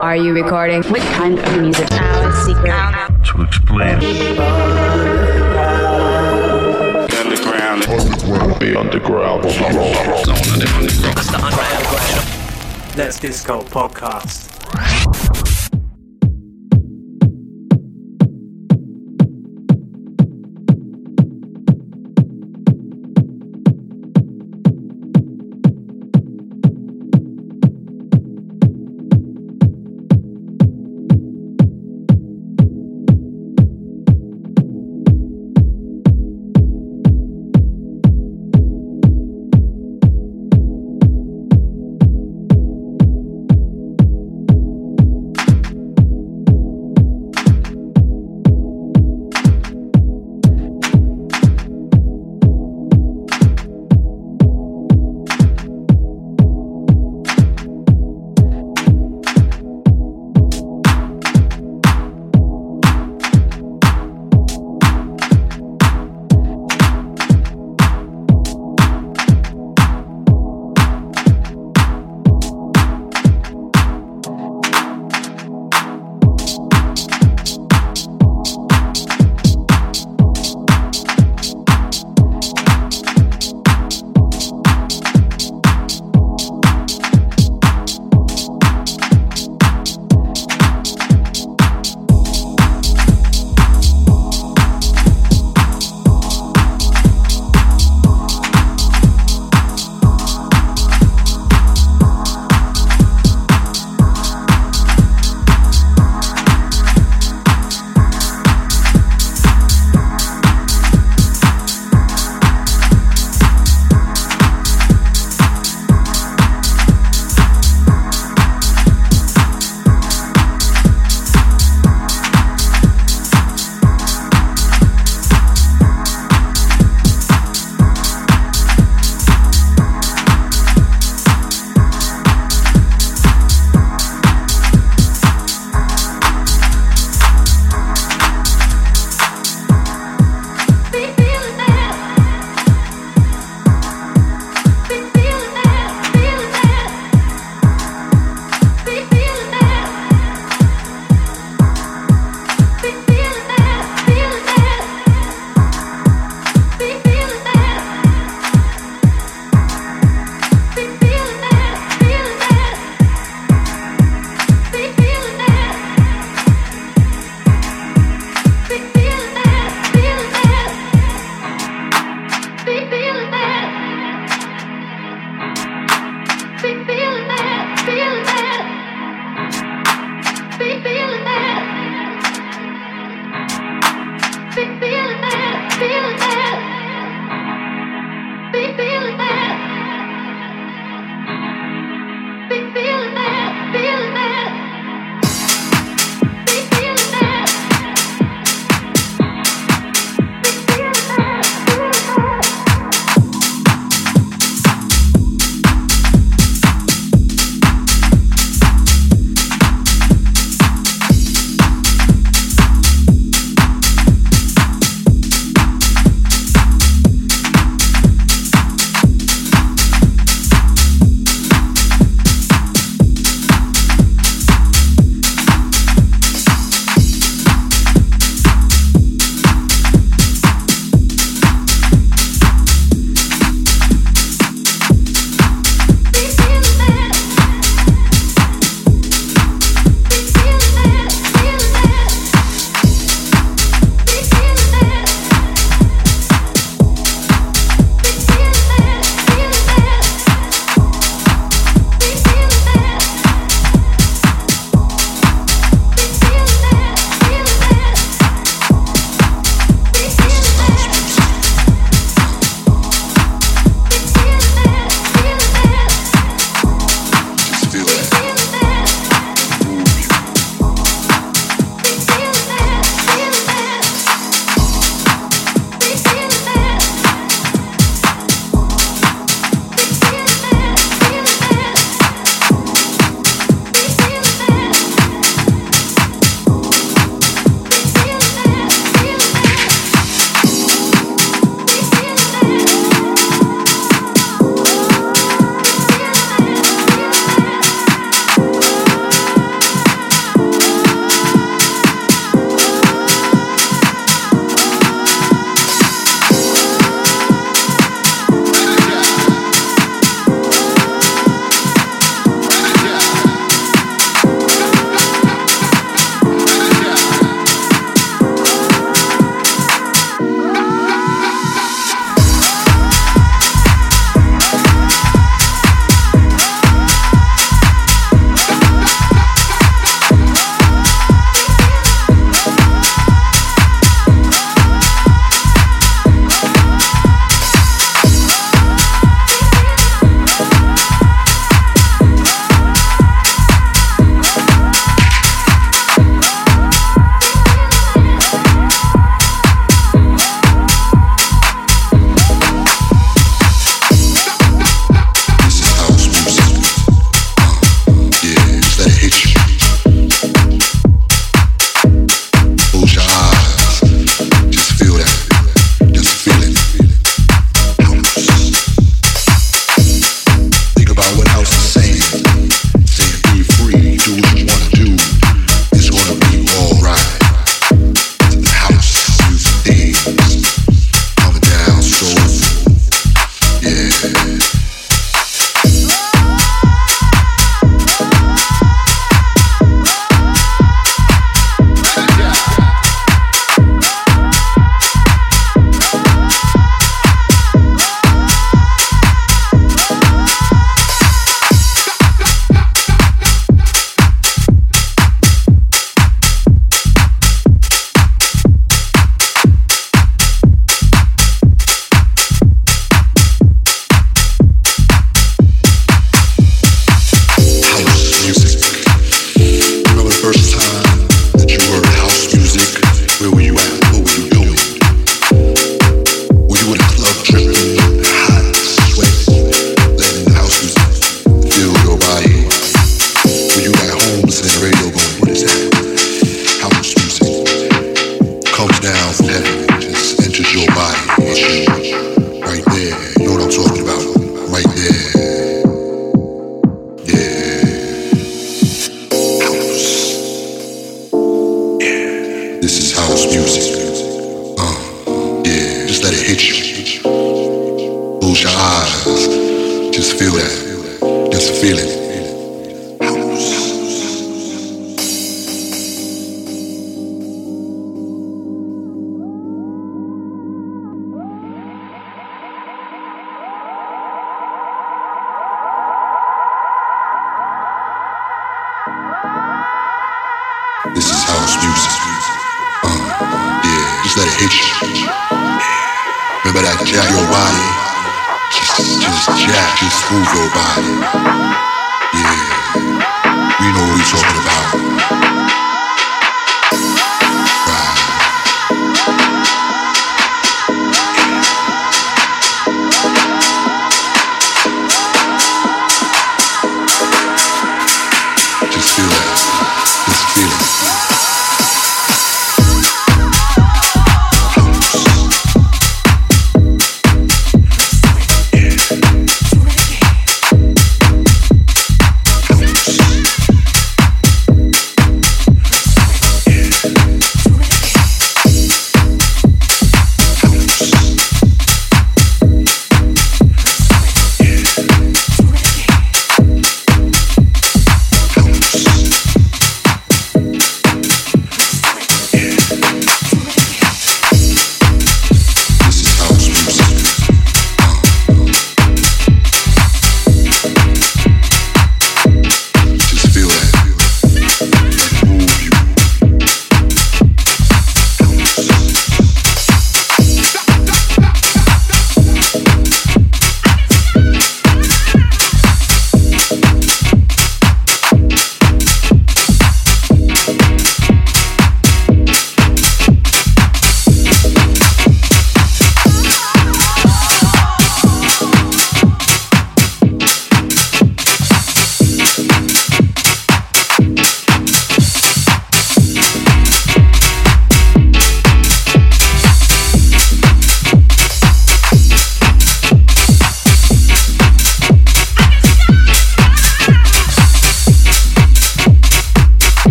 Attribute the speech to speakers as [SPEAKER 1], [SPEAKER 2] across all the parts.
[SPEAKER 1] Are you recording?
[SPEAKER 2] What kind of music?
[SPEAKER 3] Our secret.
[SPEAKER 4] to explain.
[SPEAKER 5] underground.
[SPEAKER 4] The underground.
[SPEAKER 6] Let's Disco podcast.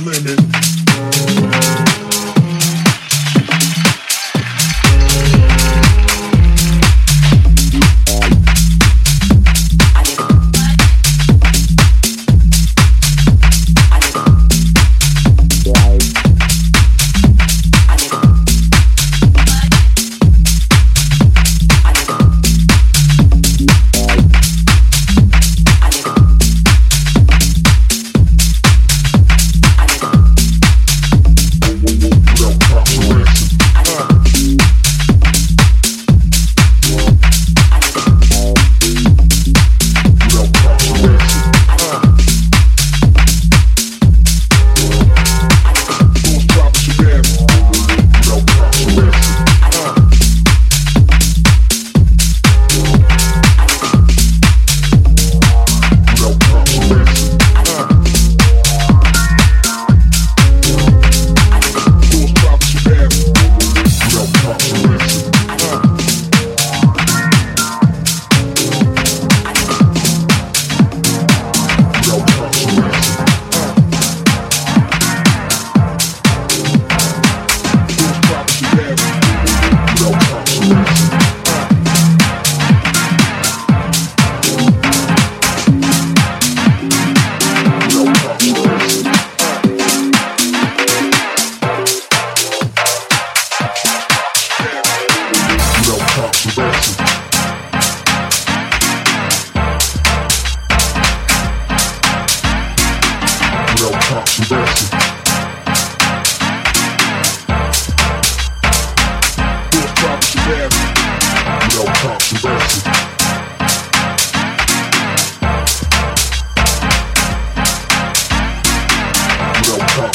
[SPEAKER 1] limit.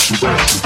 [SPEAKER 2] Sudan.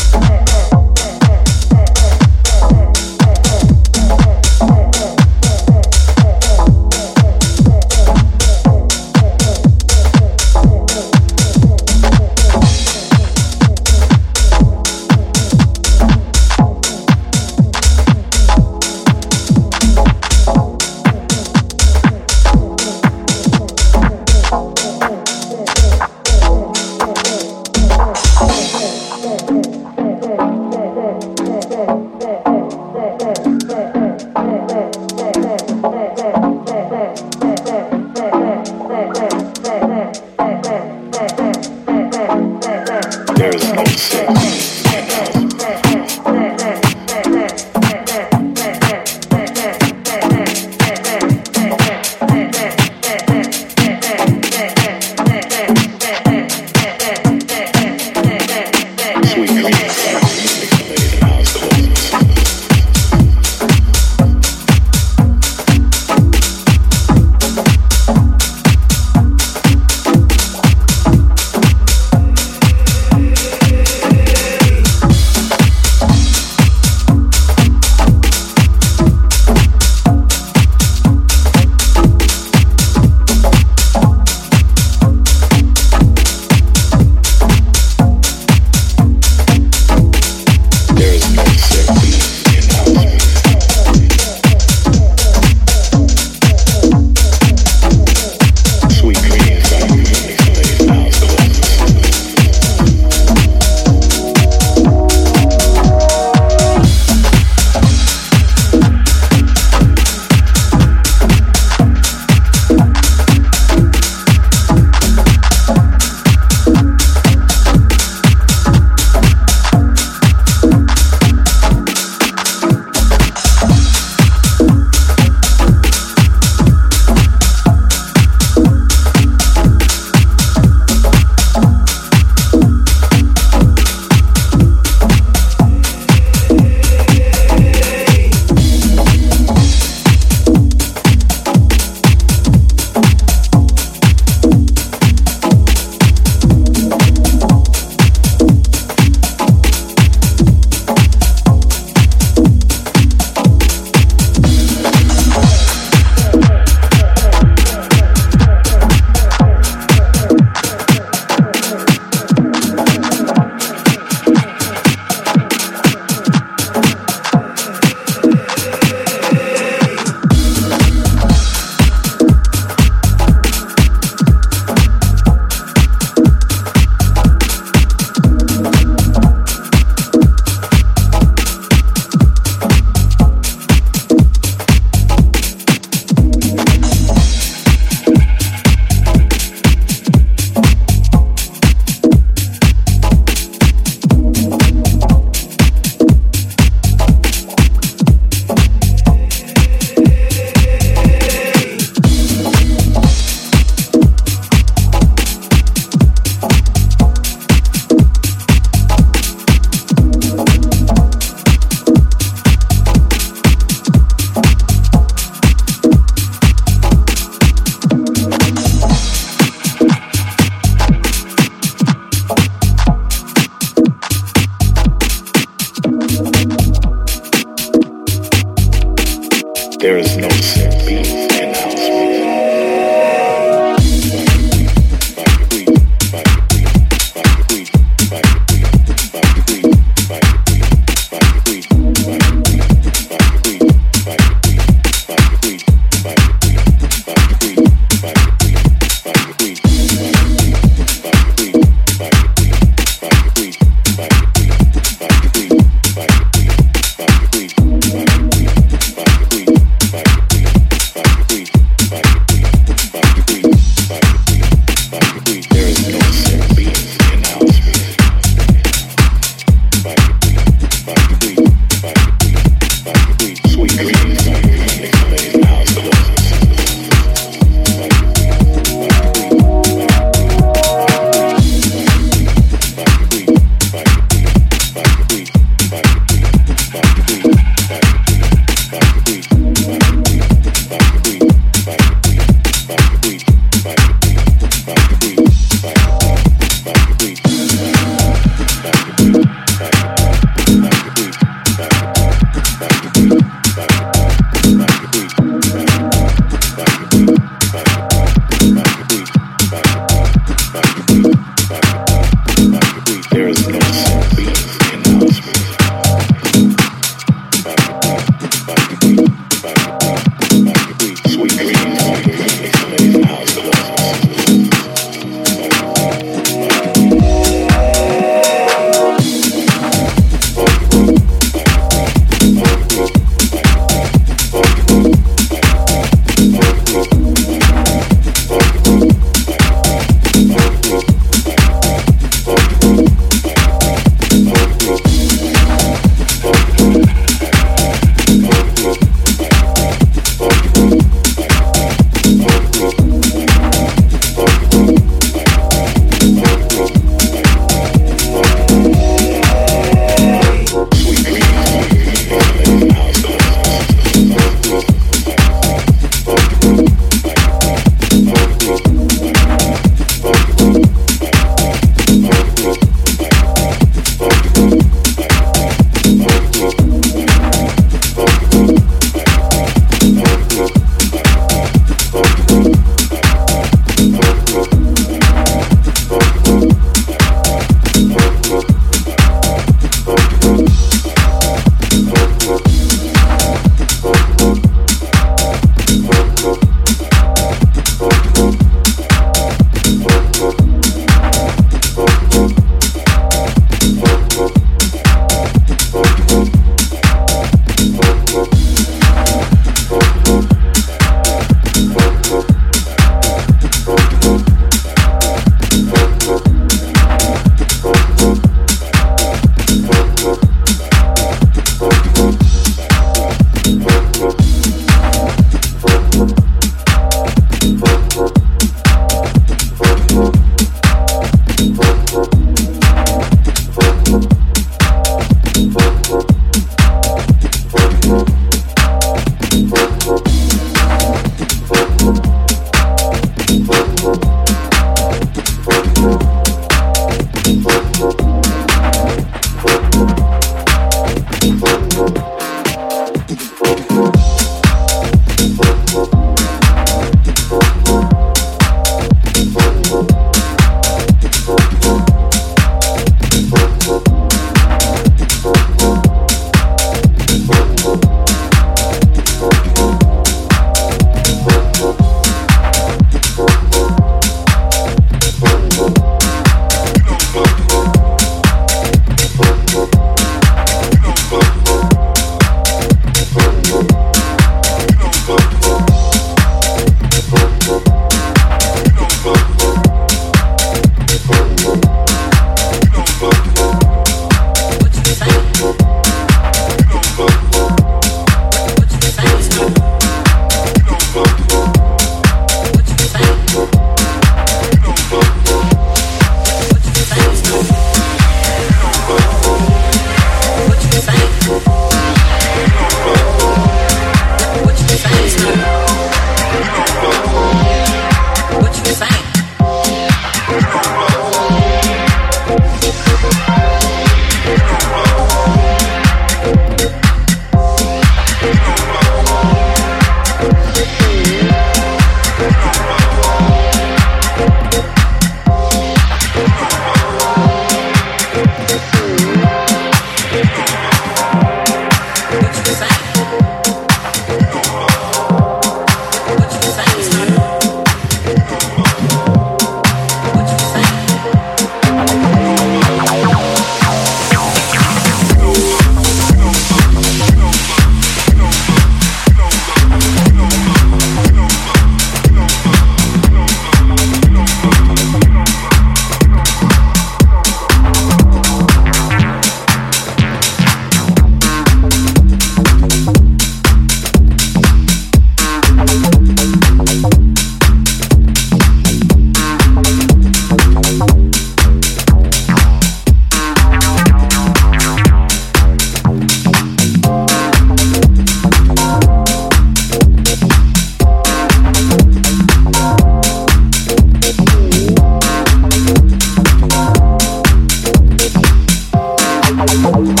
[SPEAKER 2] Bye.